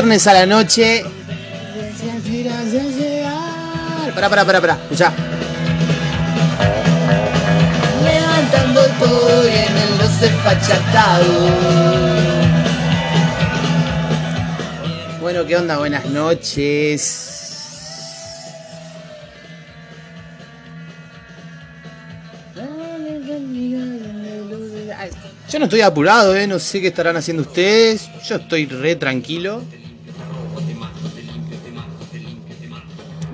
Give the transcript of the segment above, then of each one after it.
Viernes a la noche. Pará, pará, pará, pará. Escuchá. Levantando el polvo vienen los desfachatados Bueno, ¿qué onda? Buenas noches. Yo no estoy apurado, ¿eh? No sé qué estarán haciendo ustedes. Yo estoy re tranquilo.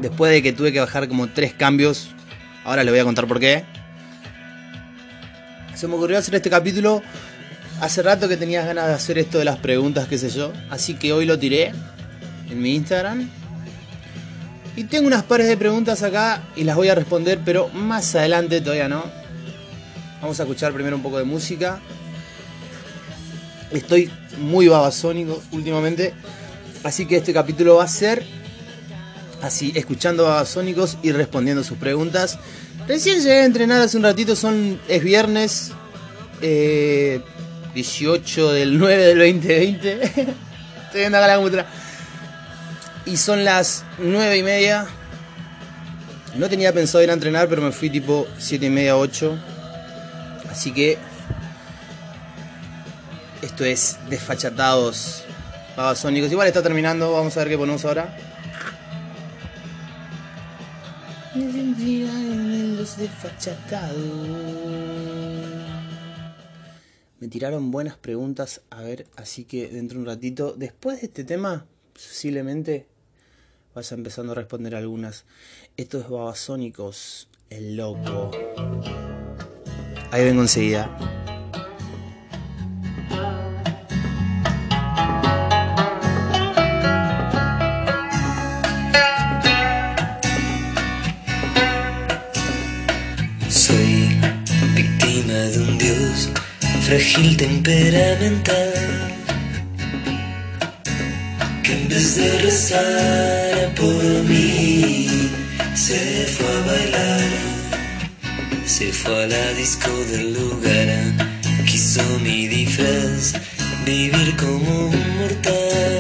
Después de que tuve que bajar como tres cambios. Ahora les voy a contar por qué. Se me ocurrió hacer este capítulo. Hace rato que tenías ganas de hacer esto de las preguntas, qué sé yo. Así que hoy lo tiré en mi Instagram. Y tengo unas pares de preguntas acá y las voy a responder, pero más adelante todavía no. Vamos a escuchar primero un poco de música. Estoy muy babasónico últimamente. Así que este capítulo va a ser así, escuchando babasónicos y respondiendo sus preguntas. Recién llegué a entrenar hace un ratito, son, es viernes eh, 18 del 9 del 2020. Estoy viendo acá la. Y son las 9 y media. No tenía pensado ir a entrenar, pero me fui tipo 7 y media, 8. Así que esto es desfachatados babasónicos. Igual está terminando, vamos a ver qué ponemos ahora. Los desfachatados. Me tiraron buenas preguntas, a ver, así que dentro de un ratito, después de este tema, posiblemente vaya empezando a responder algunas. Esto es Babasónicos, el loco. Ahí vengo enseguida. Frágil temperamental que en vez de rezar por mí se fue a bailar, se fue a la disco del lugar, quiso mi disfraz vivir como un mortal.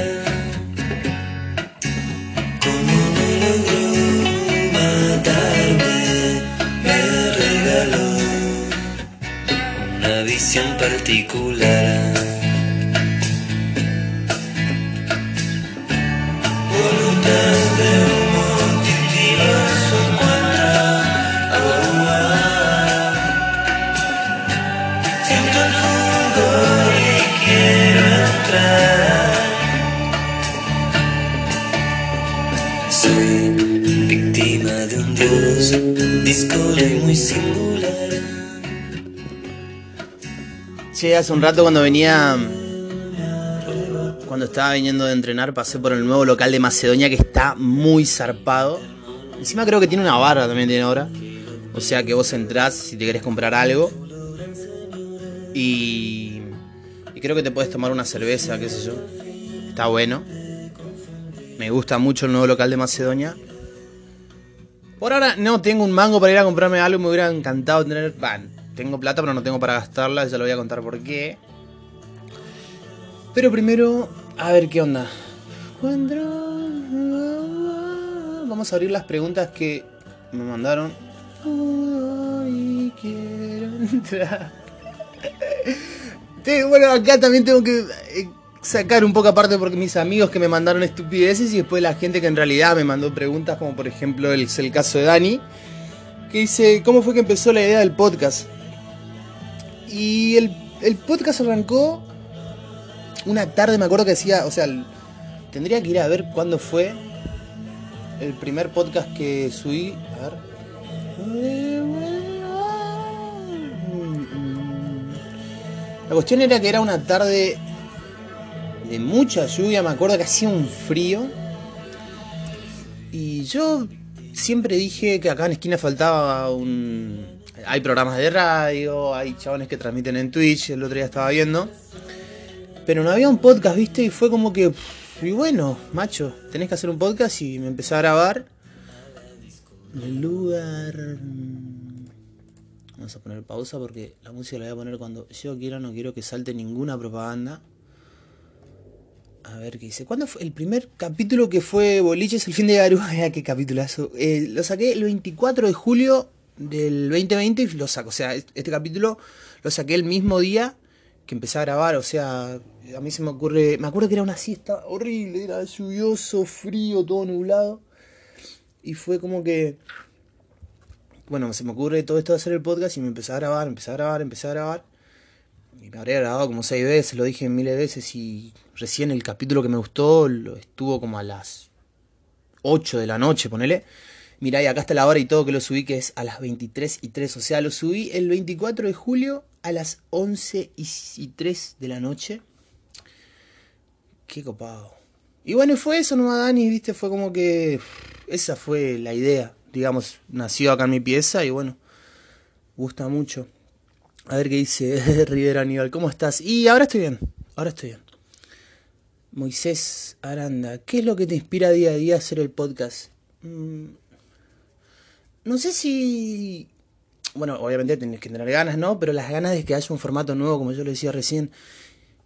Visión particular. Voluntad de un multitudinoso encuentro. Oh, ah. Siento el fulgor y quiero entrar. Soy víctima de un dios discolo y muy singular. Che, hace un rato cuando venía. Cuando estaba viniendo de entrenar, pasé por el nuevo local de Macedonia que está muy zarpado. Encima creo que tiene una barra también tiene ahora. O sea que vos entrás si te querés comprar algo. Y. Y creo que te puedes tomar una cerveza, qué sé yo. Está bueno. Me gusta mucho el nuevo local de Macedonia. Por ahora no tengo un mango para ir a comprarme algo. Me hubiera encantado tener. Van, tengo plata, pero no tengo para gastarla. Ya lo voy a contar por qué. Pero primero, a ver qué onda. Vamos a abrir las preguntas que me mandaron. Quiero entrar. Bueno, acá también tengo que eh, sacar un poco aparte porque mis amigos que me mandaron estupideces y después la gente que en realidad me mandó preguntas, como por ejemplo el, el caso de Dani, que dice, ¿cómo fue que empezó la idea del podcast? Y el, el podcast arrancó una tarde, me acuerdo que decía, o sea, tendría que ir a ver cuándo fue. el primer podcast que subí. A ver. La cuestión era que era una tarde de mucha lluvia, me acuerdo que hacía un frío. Y yo siempre dije que acá en esquina faltaba un... Hay programas de radio, hay chabones que transmiten en Twitch, el otro día estaba viendo. Pero no había un podcast, ¿viste? Y fue como que... Y bueno, macho, tenés que hacer un podcast y me empecé a grabar. El lugar... Vamos a poner pausa porque la música la voy a poner cuando yo quiera, no quiero que salte ninguna propaganda. A ver qué dice. ¿Cuándo fue el primer capítulo que fue Boliches el fin de Garúa? qué capitulazo. Eh, lo saqué el 24 de julio del 2020 y lo saco. O sea, este capítulo lo saqué el mismo día que empecé a grabar. O sea, a mí se me ocurre. Me acuerdo que era una siesta horrible, era lluvioso, frío, todo nublado. Y fue como que. Bueno, se me ocurre todo esto de hacer el podcast y me empecé a grabar, empecé a grabar, empecé a grabar. Y me habría grabado como seis veces, lo dije miles de veces y recién el capítulo que me gustó estuvo como a las 8 de la noche, ponele. Mirá, y acá está la hora y todo que lo subí, que es a las 23 y 3. O sea, lo subí el 24 de julio a las 11 y 3 de la noche. Qué copado. Y bueno, fue eso nomás, Dani, viste, fue como que esa fue la idea. Digamos, nació acá en mi pieza y bueno, gusta mucho. A ver qué dice Rivera Aníbal, ¿cómo estás? Y ahora estoy bien, ahora estoy bien. Moisés Aranda, ¿qué es lo que te inspira día a día a hacer el podcast? Mm, no sé si... Bueno, obviamente tenés que tener ganas, ¿no? Pero las ganas de que haya un formato nuevo, como yo lo decía recién.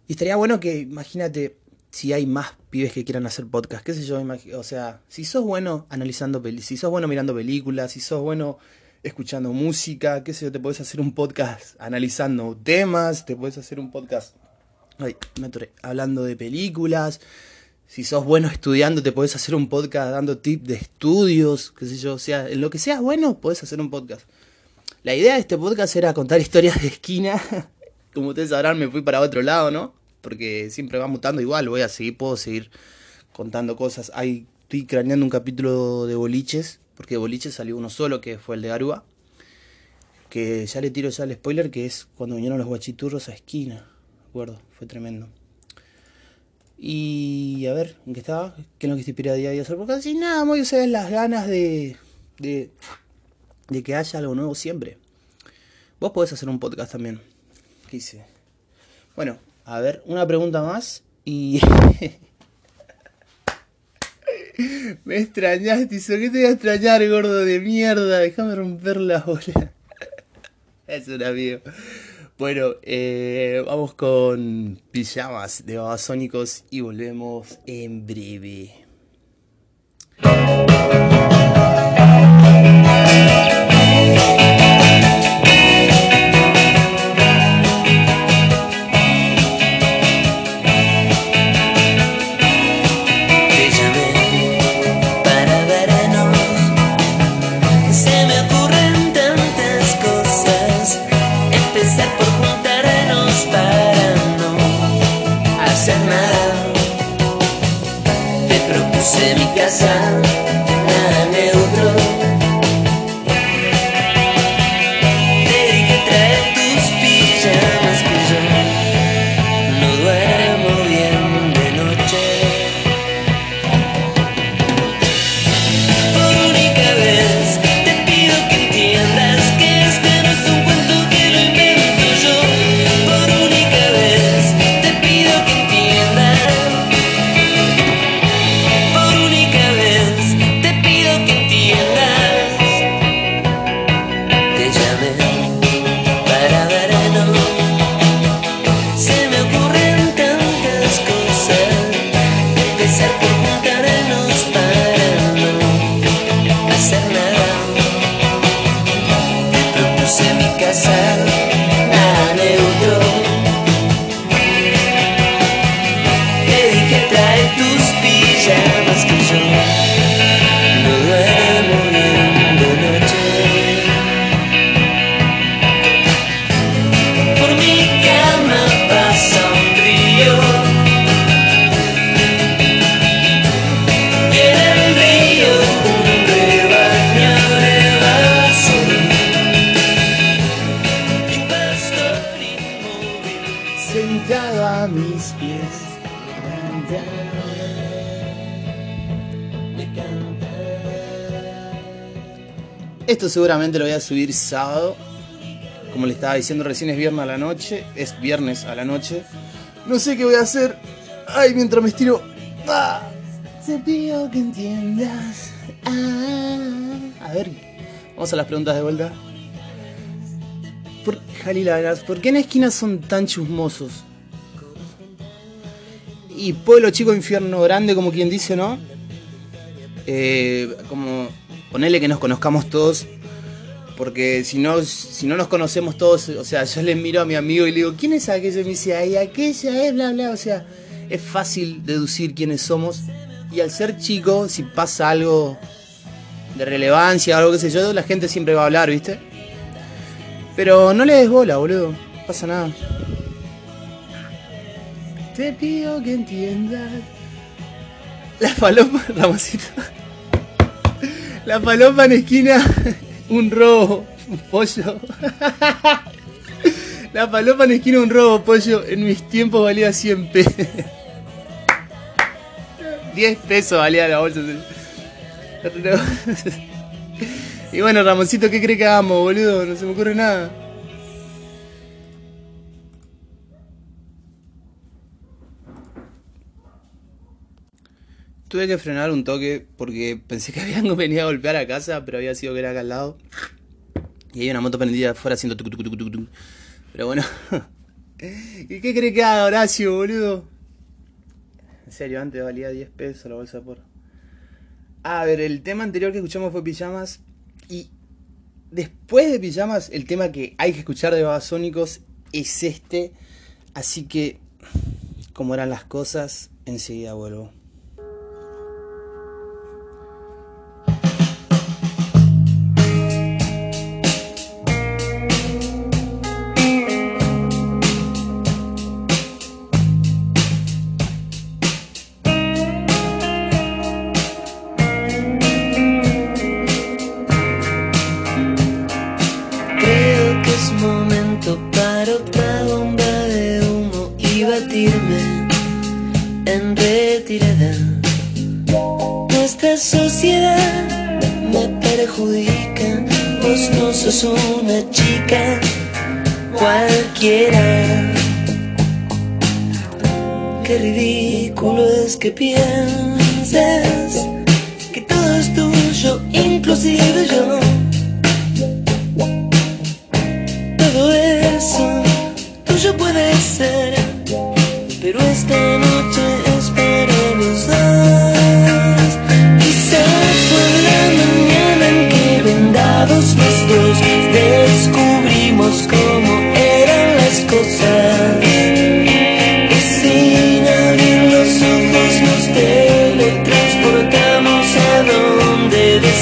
Y estaría bueno que, imagínate, si hay más pibes que quieran hacer podcast, qué sé yo, o sea, si sos bueno analizando películas, si sos bueno mirando películas, si sos bueno escuchando música, qué sé yo, te puedes hacer un podcast analizando temas, te puedes hacer un podcast Ay, me atoré. Hablando de películas. Si sos bueno estudiando, te podés hacer un podcast dando tips de estudios, qué sé yo. O sea, en lo que seas bueno, podés hacer un podcast. La idea de este podcast era contar historias de esquina. Como ustedes sabrán, me fui para otro lado, ¿no? Porque siempre va mutando igual. Voy a seguir, puedo seguir contando cosas. Hay, estoy craneando un capítulo de boliches. Porque de boliches salió uno solo, que fue el de Garúa. Que ya le tiro ya el spoiler, que es cuando vinieron los guachiturros a esquina acuerdo, fue tremendo. Y a ver, ¿en qué estaba? ¿Qué es lo que te inspira día a día hacer podcast? Y nada, muy ustedes las ganas de, de, de que haya algo nuevo siempre. Vos podés hacer un podcast también. ¿Qué hice? Bueno, a ver, una pregunta más y... Me extrañaste, ¿qué te voy a extrañar, gordo de mierda? Déjame romper la bola. es un amigo. Bueno, eh, vamos con pijamas de Babasónicos y volvemos en breve. de mi casa. Esto seguramente lo voy a subir sábado. Como le estaba diciendo recién es viernes a la noche. Es viernes a la noche. No sé qué voy a hacer. Ay, mientras me estiro. Ah, te pido que entiendas. Ah. A ver, vamos a las preguntas de vuelta. ¿Por, Jalila, ¿por qué en esquinas son tan chusmosos? Y pueblo chico, infierno grande, como quien dice, ¿no? Eh, como ponerle que nos conozcamos todos. Porque si no, si no nos conocemos todos, o sea, yo le miro a mi amigo y le digo, ¿quién es aquella? Y me dice, ay, aquella es, bla, bla. O sea, es fácil deducir quiénes somos. Y al ser chico, si pasa algo de relevancia, algo que sé yo, la gente siempre va a hablar, ¿viste? Pero no le des bola, boludo. No pasa nada. Te pido que entiendas. La paloma, Ramosito. La paloma en esquina, un robo, un pollo. La paloma en esquina, un robo, pollo. En mis tiempos valía 100 pesos. 10 pesos valía la bolsa. Y bueno, Ramoncito, ¿qué cree que hagamos, boludo? No se me ocurre nada. Tuve que frenar un toque porque pensé que habían venido a golpear a casa, pero había sido que era acá al lado. Y hay una moto prendida afuera haciendo tuc, tuc, tuc, tuc. Pero bueno. ¿Y qué cree que haga Horacio, boludo? En serio, antes valía 10 pesos la bolsa porro. A ver, el tema anterior que escuchamos fue Pijamas. Y después de Pijamas, el tema que hay que escuchar de Babasónicos es este. Así que, como eran las cosas, enseguida vuelvo. No una chica cualquiera. Qué ridículo es que pienses que todo es tuyo, inclusive yo. Todo eso tuyo puede ser, pero esta noche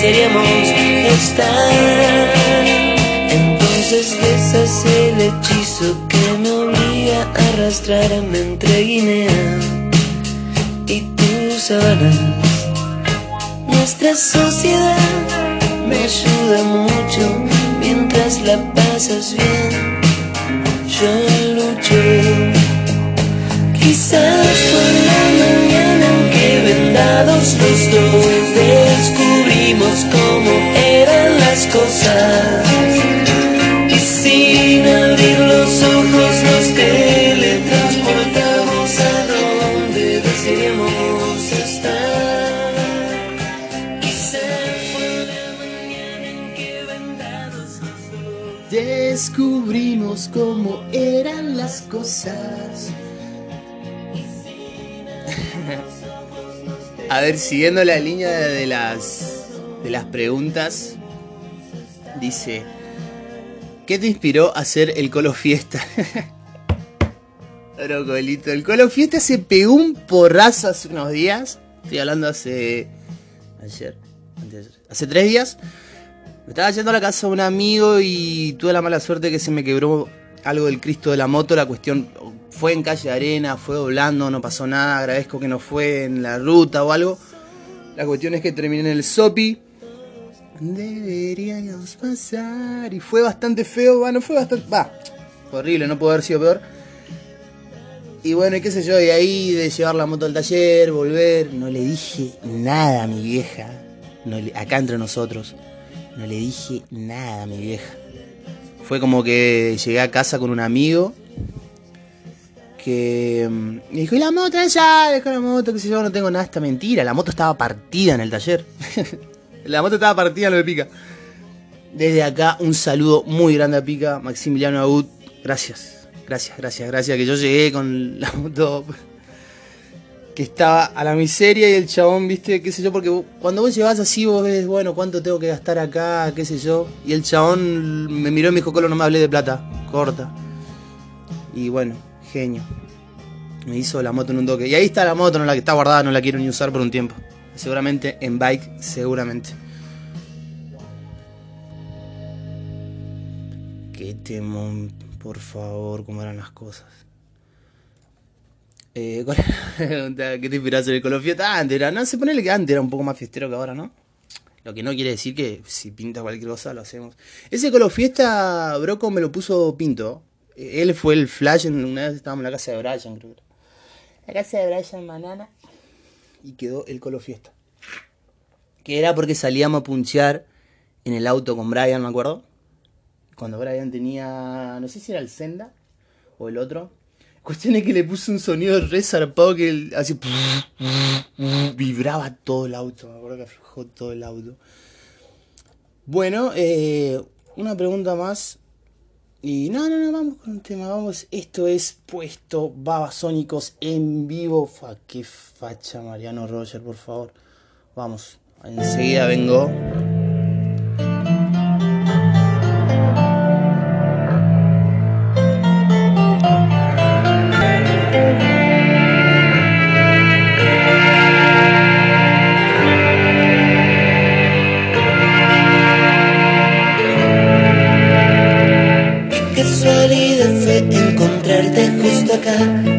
desearíamos estar. Entonces deshace el hechizo que me obliga a arrastrarme entre Guinea y tus sábanas. Nuestra sociedad me ayuda mucho mientras la pasas bien. Yo lucho. Quizás fue la mañana en que vendados los dos descubrimos cómo eran las cosas. Y sin abrir los ojos nos teletransportamos a donde desearíamos estar. Quizás fue la mañana en que vendados los. Descubrimos cómo eran las cosas. A ver, siguiendo la línea de las las preguntas, dice, ¿qué te inspiró a hacer el Colo Fiesta? Brocolito, el Colo Fiesta se pegó un porrazo hace unos días. Estoy hablando hace ayer, hace tres días. Me estaba yendo a la casa de un amigo y tuve la mala suerte que se me quebró algo del Cristo de la moto. La cuestión fue en calle arena, fue doblando, no pasó nada. Agradezco que no fue en la ruta o algo. La cuestión es que terminé en el Sopi. Deberíamos pasar. Y fue bastante feo. Bueno, fue bastante. Va, horrible, no pudo haber sido peor. Y bueno, y qué sé yo, y ahí de llevar la moto al taller, volver, no le dije nada a mi vieja, acá entre nosotros, no le dije nada a mi vieja. Fue como que llegué a casa con un amigo que mm, me dijo, y la moto allá, dejó la moto, qué sé yo, no tengo nada, esta mentira, la moto estaba partida en el taller. la moto estaba partida lo de Pica. Desde acá un saludo muy grande a Pica, Maximiliano Agut, gracias, gracias, gracias, gracias, que yo llegué con la moto que estaba a la miseria y el chabón, viste, qué sé yo, porque cuando vos llevas así vos ves, bueno, cuánto tengo que gastar acá, qué sé yo, y el chabón me miró y me dijo, Colo, no me hablé de plata, corta. Y bueno, genio. Me hizo la moto en un toque. Y ahí está la moto, no la que está guardada, no la quiero ni usar por un tiempo. Seguramente en bike, seguramente. Qué temón, por favor, cómo eran las cosas. Eh, ¿cuál era la pregunta? ¿Qué te inspirás en el Colofiesta? Antes era, no, se pone que antes era un poco más fiestero que ahora, ¿no? Lo que no quiere decir que si pinta cualquier cosa lo hacemos. Ese Colofiesta, Broco me lo puso Pinto. Eh, Él fue el flash, en, una vez estábamos en la casa de Brian, creo. que era. La casa de Brian Manana. Y quedó el Colofiesta. Que era porque salíamos a punchear en el auto con Brian, me acuerdo. Cuando Brian tenía, no sé si era el Senda o el otro. Cuestión es que le puse un sonido re zarpado que el- así vibraba todo el auto. Me acuerdo que aflojó todo el auto. Bueno, eh, una pregunta más. Y no, no, no, vamos con un tema, vamos. Esto es puesto Babasónicos en vivo. Fa, qué facha, Mariano Roger, por favor. Vamos, enseguida vengo.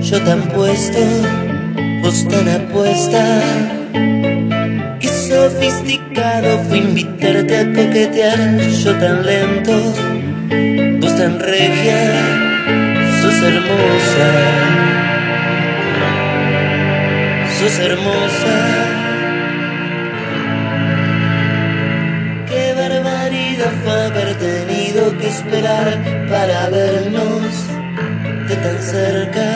Yo tan puesto, vos tan apuesta. Qué sofisticado fue invitarte a coquetear, yo tan lento, vos tan regia, sos hermosa, sos hermosa. Qué barbaridad fue haber tenido que esperar para vernos tan cerca.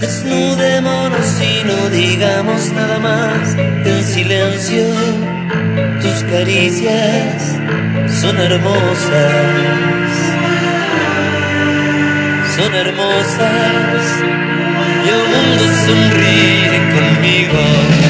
Desnudémonos y no digamos nada más. En silencio, tus caricias son hermosas. Son hermosas. Y el mundo sonríe conmigo.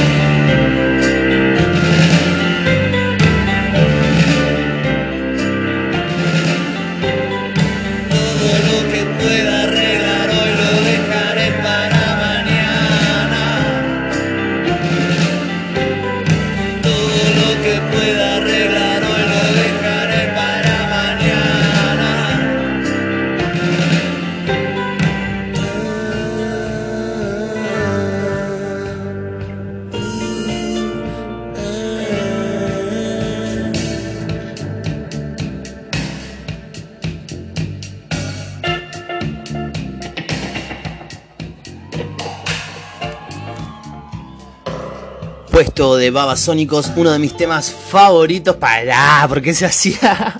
De Babasónicos, uno de mis temas favoritos. Pará, ¿por qué se hacía?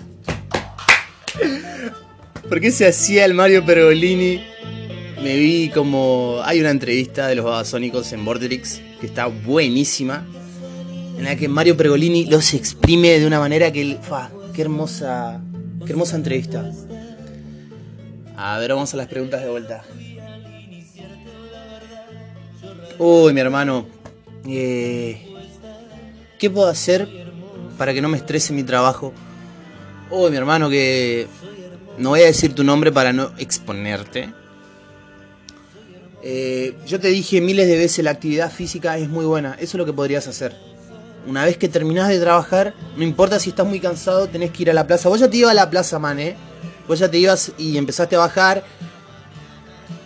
¿Por qué se hacía el Mario Pergolini? Me vi como. Hay una entrevista de los Babasónicos en Borderix que está buenísima. En la que Mario Pergolini los exprime de una manera que. fa, ¡Qué hermosa! ¡Qué hermosa entrevista! A ver, vamos a las preguntas de vuelta. Uy, mi hermano. Eh, ¿Qué puedo hacer para que no me estrese mi trabajo? Uy, mi hermano, que no voy a decir tu nombre para no exponerte. Eh, yo te dije miles de veces la actividad física es muy buena. Eso es lo que podrías hacer. Una vez que terminás de trabajar, no importa si estás muy cansado, tenés que ir a la plaza. Vos ya te ibas a la plaza, man, ¿eh? Vos ya te ibas y empezaste a bajar.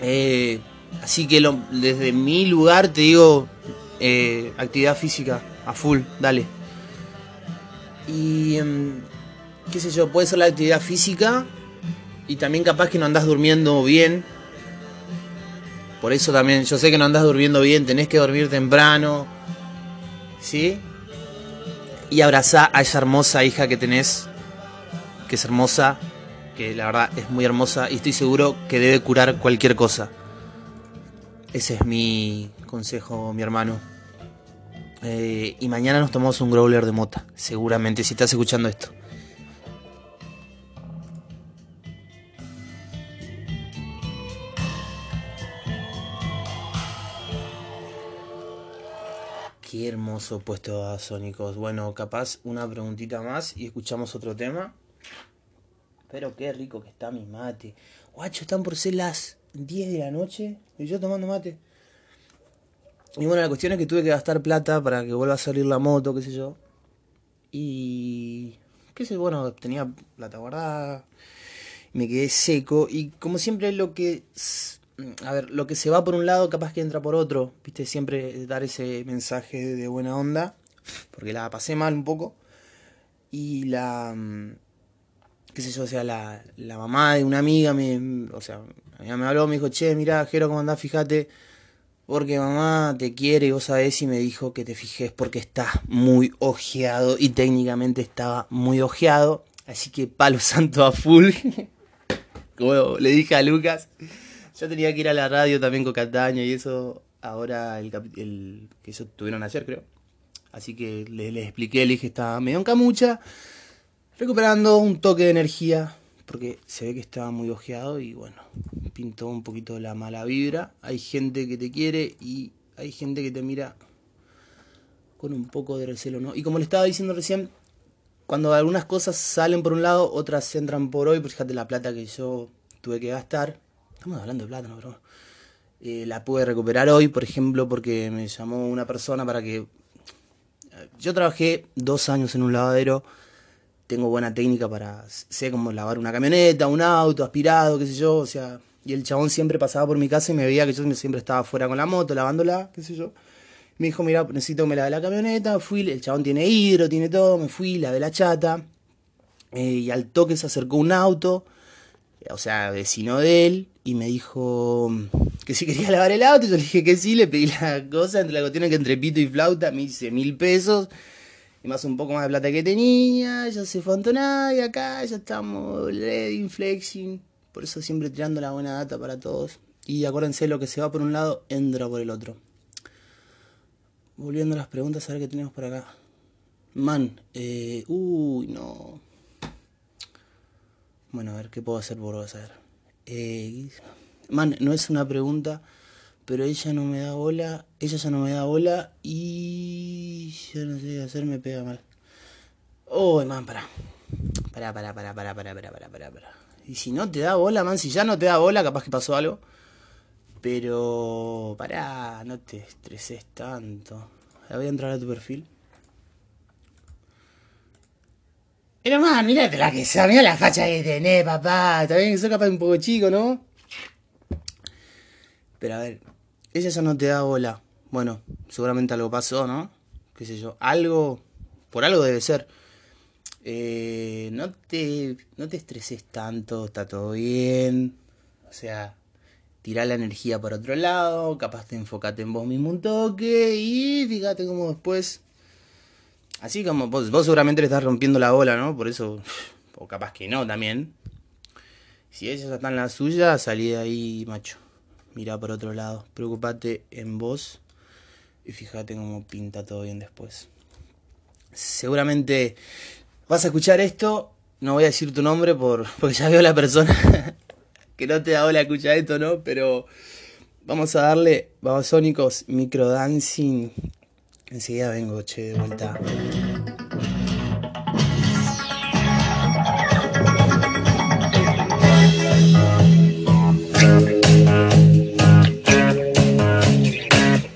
Eh, así que desde mi lugar te digo, eh, actividad física a full, dale. Y, em, qué sé yo, puede ser la actividad física y también capaz que no andás durmiendo bien. Por eso también, yo sé que no andás durmiendo bien, tenés que dormir temprano. ¿Sí? Y abrazá a esa hermosa hija que tenés, que es hermosa, que la verdad es muy hermosa y estoy seguro que debe curar cualquier cosa. Ese es mi consejo, mi hermano. Eh, y mañana nos tomamos un growler de mota, seguramente, si estás escuchando esto. Qué hermoso puesto a Sónicos. Bueno, capaz una preguntita más y escuchamos otro tema. Pero qué rico que está mi mate. Guacho, están por ser las 10 de la noche y yo tomando mate. Y bueno, la cuestión es que tuve que gastar plata para que vuelva a salir la moto, qué sé yo. Y. qué sé, bueno, tenía plata guardada. Me quedé seco. Y como siempre, lo que. A ver, lo que se va por un lado, capaz que entra por otro. Viste, siempre dar ese mensaje de buena onda. Porque la pasé mal un poco. Y la qué sé yo, o sea, la, la mamá de una amiga me, o sea, me habló, me dijo, che, mira, Jero, ¿cómo andás? Fíjate, porque mamá te quiere y vos sabés y me dijo que te fijes porque estás muy ojeado y técnicamente estaba muy ojeado, así que palo santo a full, como le dije a Lucas, yo tenía que ir a la radio también con Cataño y eso, ahora el, que eso tuvieron ayer creo, así que les, les expliqué, le dije, estaba medio en camucha, recuperando un toque de energía porque se ve que estaba muy ojeado y bueno, pintó un poquito la mala vibra. Hay gente que te quiere y hay gente que te mira con un poco de recelo, ¿no? Y como le estaba diciendo recién, cuando algunas cosas salen por un lado, otras entran por hoy, pues fíjate la plata que yo tuve que gastar. Estamos hablando de plata, ¿no? Pero, eh, la pude recuperar hoy, por ejemplo, porque me llamó una persona para que... Yo trabajé dos años en un lavadero tengo buena técnica para, sé cómo lavar una camioneta, un auto, aspirado, qué sé yo, o sea, y el chabón siempre pasaba por mi casa y me veía que yo siempre estaba afuera con la moto, lavándola, qué sé yo. Me dijo, mira, necesito que me lave la camioneta, fui, el chabón tiene hidro, tiene todo, me fui, lavé la chata, eh, y al toque se acercó un auto, o sea, vecino de él, y me dijo que si quería lavar el auto, yo le dije que sí, le pedí la cosa, entre la cuestión que entre pito y flauta me hice mil pesos, y más un poco más de plata que tenía, ya se fue Antonada y acá ya estamos ready, flexing, por eso siempre tirando la buena data para todos. Y acuérdense, lo que se va por un lado, entra por el otro. Volviendo a las preguntas, a ver qué tenemos por acá. Man, eh, uy, no. Bueno, a ver, ¿qué puedo hacer por vos? A. Eh, man, no es una pregunta, pero ella no me da bola, ella ya no me da bola y yo no sé qué hacer, me pega mal. Oh, man, pará. Pará, pará, pará, pará, pará, pará, pará, pará, pará. Y si no te da bola, man, si ya no te da bola, capaz que pasó algo. Pero, pará, no te estreses tanto. Voy a entrar a tu perfil. Pero man, mirate la que sea, mira la facha que tenés, papá. Está bien que sos capaz un poco chico, ¿no? Pero a ver, ella ya no te da bola. Bueno, seguramente algo pasó, ¿no? Qué sé yo. Algo, por algo debe ser. Eh, no te, no te estreses tanto, está todo bien. O sea, tirá la energía por otro lado, capaz te enfocate en vos mismo un toque y fíjate cómo después... Así como vos, vos seguramente le estás rompiendo la bola, ¿no? Por eso, o capaz que no también. Si ella ya está en la suya, salí de ahí, macho. Mira por otro lado. Preocupate en vos y fíjate cómo pinta todo bien después. Seguramente vas a escuchar esto. No voy a decir tu nombre por, porque ya veo la persona que no te da la escucha esto, ¿no? Pero vamos a darle Babasónicos Microdancing. Enseguida vengo, che, de vuelta.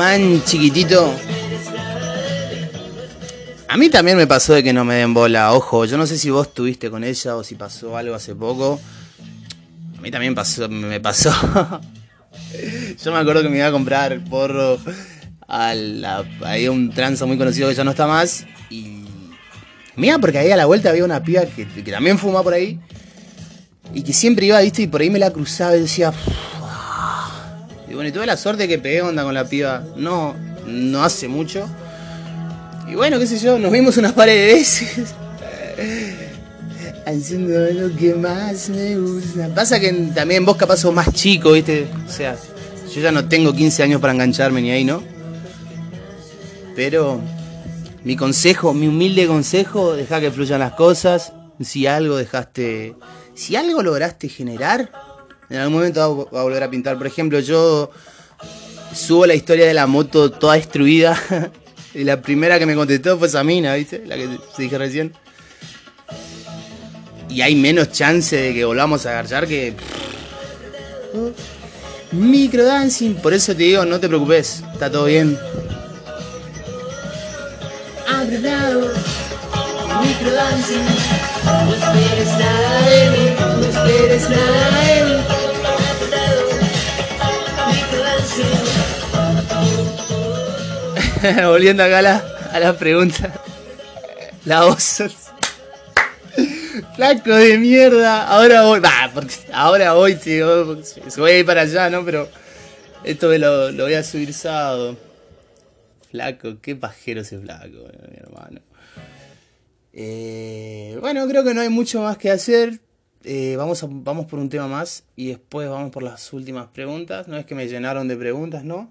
Man chiquitito. A mí también me pasó de que no me den bola. Ojo, yo no sé si vos estuviste con ella o si pasó algo hace poco. A mí también pasó, me pasó. yo me acuerdo que me iba a comprar porro a la, un tranza muy conocido que ya no está más. Y. Mira, porque ahí a la vuelta había una piba que, que también fuma por ahí. Y que siempre iba, viste, y por ahí me la cruzaba y decía. Bueno, y tuve la suerte que pegué onda con la piba. No, no hace mucho. Y bueno, qué sé yo, nos vimos unas pares de veces. Haciendo lo que más me gusta. Pasa que también vos capaz sos más chico, viste. O sea, yo ya no tengo 15 años para engancharme ni ahí, ¿no? Pero mi consejo, mi humilde consejo, deja que fluyan las cosas. Si algo dejaste, si algo lograste generar, en algún momento va a volver a pintar. Por ejemplo, yo subo la historia de la moto toda destruida. y la primera que me contestó fue Samina, ¿viste? La que te dije recién. Y hay menos chance de que volvamos a agarrar que. Microdancing, por eso te digo, no te preocupes, está todo bien. Microdancing, no esperes nada de mí. Volviendo acá a la, a la pregunta. La voz. Flaco de mierda. Ahora voy. Bah, porque ahora voy, tío. Voy a ir para allá, ¿no? Pero esto lo, lo voy a subir sábado. Flaco, qué pajero ese flaco, mi hermano. Eh, bueno, creo que no hay mucho más que hacer. Eh, vamos, vamos por un tema más y después vamos por las últimas preguntas. No es que me llenaron de preguntas, ¿no?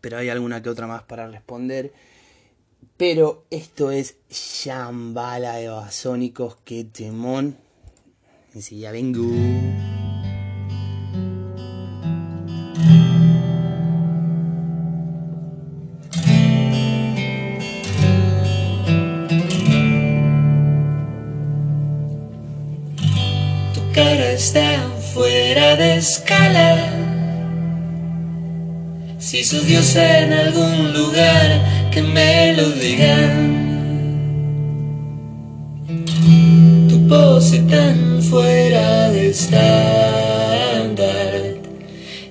Pero hay alguna que otra más para responder. Pero esto es Shambhala de Basónicos, que temón. Enseguida vengo. Tu cara está fuera de escala. Si sos diosa en algún lugar, que me lo digan. Tu pose tan fuera de estándar.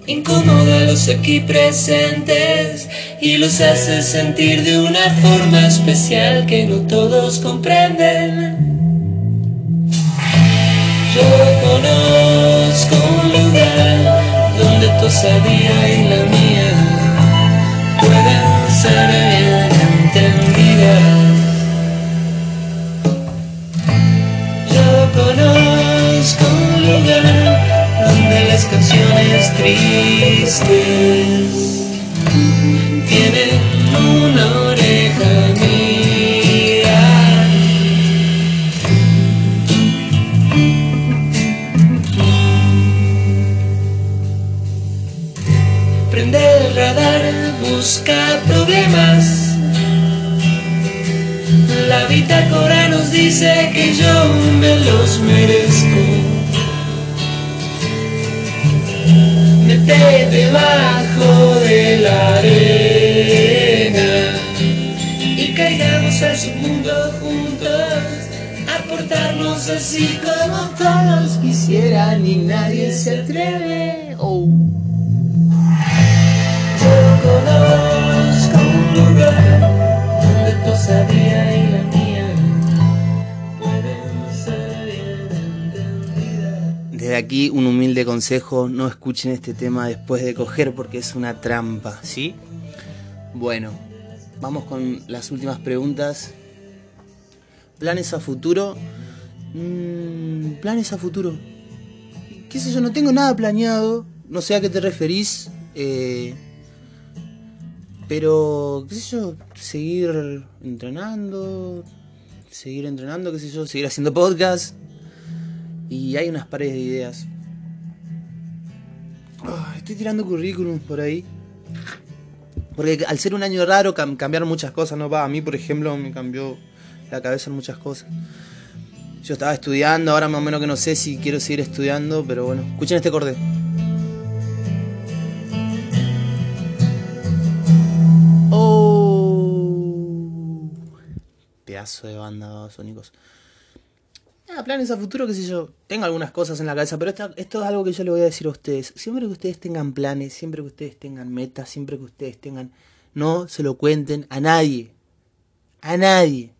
Incomoda a los aquí presentes y los hace sentir de una forma especial que no todos comprenden. Yo conozco un lugar donde tu osadía y la ser bien entendidas. Yo conozco un lugar donde las canciones tristes tienen una oreja Prende el radar, busca problemas. La bitácora nos dice que yo me los merezco. Mete debajo de la arena y caigamos al submundo juntos. Aportarnos así como todos quisieran y nadie se atreve. Oh. Aquí un humilde consejo, no escuchen este tema después de coger porque es una trampa, ¿sí? Bueno, vamos con las últimas preguntas. ¿Planes a futuro? Mm, planes a futuro. ¿Qué sé yo? No tengo nada planeado. No sé a qué te referís. eh, pero, qué sé yo, seguir entrenando. Seguir entrenando, qué sé yo, seguir haciendo podcast. Y hay unas paredes de ideas. Ah, estoy tirando currículums por ahí. Porque al ser un año raro cam cambiaron muchas cosas, ¿no? Va, a mí, por ejemplo, me cambió la cabeza en muchas cosas. Yo estaba estudiando, ahora más o menos que no sé si quiero seguir estudiando, pero bueno, escuchen este corte. Oh. Pedazo de banda sónicos. Planes a futuro, qué sé yo. Tengo algunas cosas en la cabeza, pero esto, es algo que yo le voy a decir a ustedes. Siempre que ustedes tengan planes, siempre que ustedes tengan metas, siempre que ustedes tengan... No se lo cuenten a nadie. A nadie.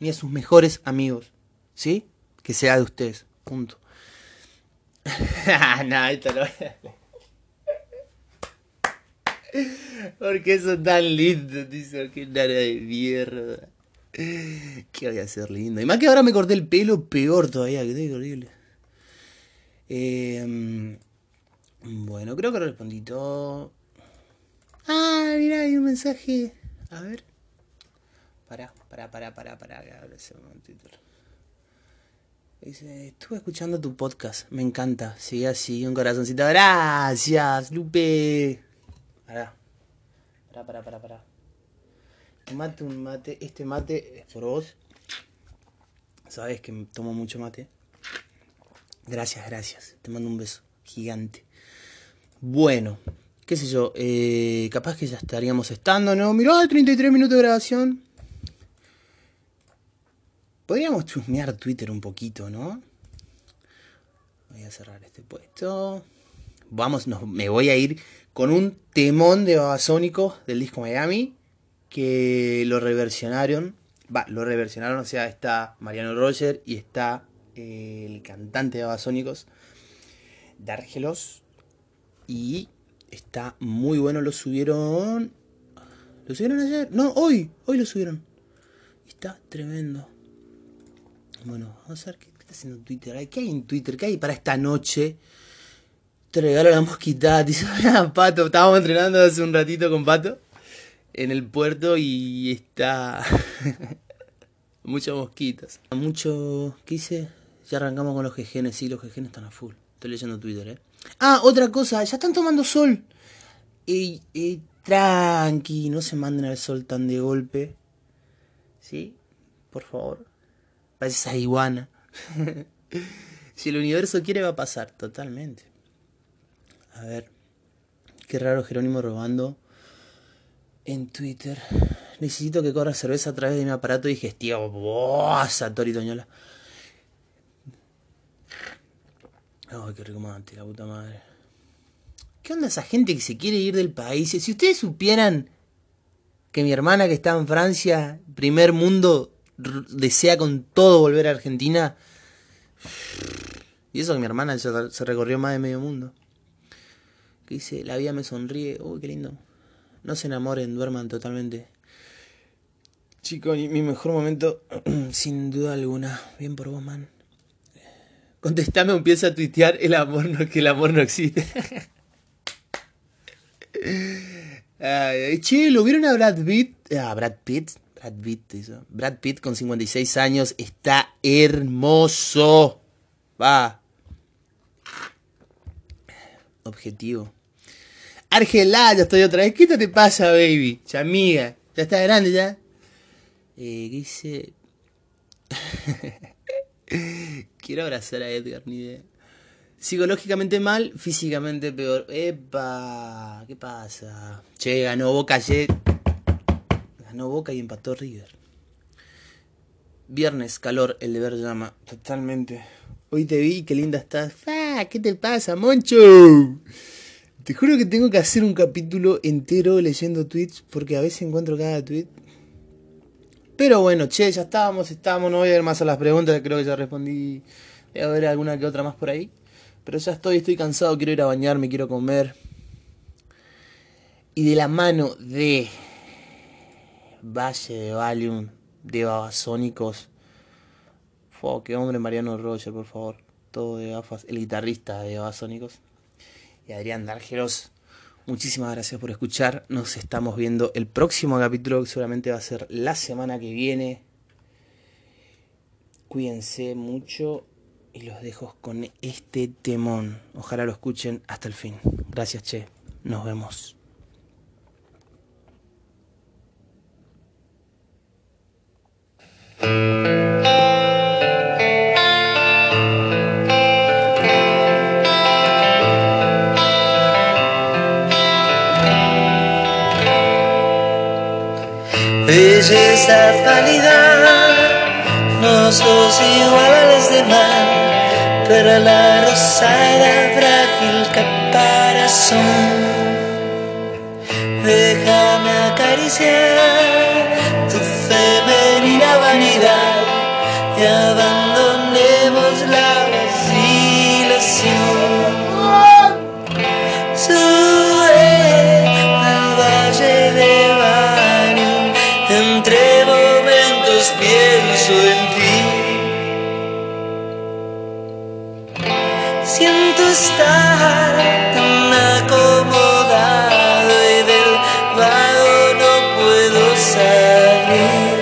Ni a sus mejores amigos. ¿Sí? Que sea de ustedes. Punto. no, esto lo voy a... ¿Por qué son tan lindos? Dice, qué nada de mierda. ¿Qué voy a hacer lindo? Y más que ahora me corté el pelo, peor todavía, que horrible. Eh, bueno, creo que respondí todo. Ah, mira, hay un mensaje. A ver. Pará, pará, pará, pará, pará. Dice, estuve escuchando tu podcast, me encanta. Sigue así, un corazoncito. Gracias, Lupe. Pará. Pará, pará, pará, pará. Mate, un mate. Este mate es por vos. Sabes que tomo mucho mate. Gracias, gracias. Te mando un beso gigante. Bueno, qué sé yo. Eh, capaz que ya estaríamos estando, ¿no? Mirá, 33 minutos de grabación. Podríamos chusmear Twitter un poquito, ¿no? Voy a cerrar este puesto. Vamos, me voy a ir con un temón de Babasónico del disco Miami que lo reversionaron. Va, lo reversionaron, o sea, está Mariano Roger y está eh, el cantante de Babasónicos, Dárgelos. Y está muy bueno, lo subieron. ¿Lo subieron ayer? No, hoy, hoy lo subieron. Está tremendo. Bueno, vamos a ver qué, está haciendo Twitter. ¿Qué hay en Twitter? ¿Qué hay para esta noche? Te regalo la mosquita. Dice, Pato, estábamos entrenando hace un ratito con Pato en el puerto y está muchas mosquitas. Mucho, ¿qué hice? Ya arrancamos con los jejenes, sí, los jejenes están a full. Estoy leyendo Twitter, ¿eh? Ah, otra cosa, ya están tomando sol. Y, tranqui, no se manden al sol tan de golpe. ¿Sí? Por favor. Parece esa iguana. si el universo quiere va a pasar, totalmente. A ver. Qué raro Jerónimo robando en Twitter. Necesito que corra cerveza a través de mi aparato digestivo. ¡Buah! Satori Toñola. Ay, qué rico mate, la puta madre. ¿Qué onda esa gente que se quiere ir del país? Si ustedes supieran que mi hermana que está en Francia, primer mundo, desea con todo volver a Argentina. Y eso que mi hermana se recorrió más de medio mundo. Que dice, la vida me sonríe. Uy, qué lindo. No se enamoren, duerman totalmente. Chicos, mi mejor momento, sin duda alguna. Bien por vos, man. Contestame o empieza a tuitear el amor no, que el amor no existe. Ay, che, ¿lo vieron a Brad Pitt? Ah, Brad Pitt. Brad Pitt, eso. Brad Pitt con 56 años está hermoso. Va. Objetivo. Argelá, ya estoy otra vez. ¿Qué te pasa, baby? Ya ya está grande ya. Eh, ¿Qué dice? Quiero abrazar a Edgar, ni idea. Psicológicamente mal, físicamente peor. Epa, ¿qué pasa? Che, ganó Boca ayer. Ganó Boca y empató River. Viernes, calor, el deber llama. Totalmente. Hoy te vi, qué linda estás. Ah, ¿Qué te pasa, Moncho? Te juro que tengo que hacer un capítulo entero leyendo tweets porque a veces encuentro cada tweet. Pero bueno, che, ya estábamos, estábamos, no voy a ir más a las preguntas, creo que ya respondí. Voy a ver alguna que otra más por ahí. Pero ya estoy, estoy cansado, quiero ir a bañarme, quiero comer. Y de la mano de Valle de Valium, de Babasónicos. Fue qué hombre Mariano Roger, por favor. Todo de gafas. El guitarrista de Babasónicos y Adrián Dárgelos. Muchísimas gracias por escuchar. Nos estamos viendo el próximo capítulo que seguramente va a ser la semana que viene. Cuídense mucho y los dejo con este temón. Ojalá lo escuchen hasta el fin. Gracias, Che. Nos vemos. Belleza pálida No sos igual a los demás, pero la rosada frágil caparazón. Déjame acariciar tu femenina vanidad y abandonemos puedo salir.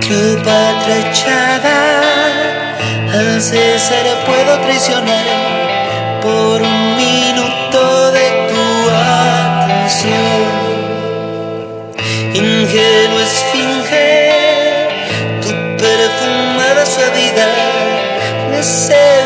Cleopatra echada al César puedo traicionar por un Ingenuo esfinge tu perfumada suavidad, deseo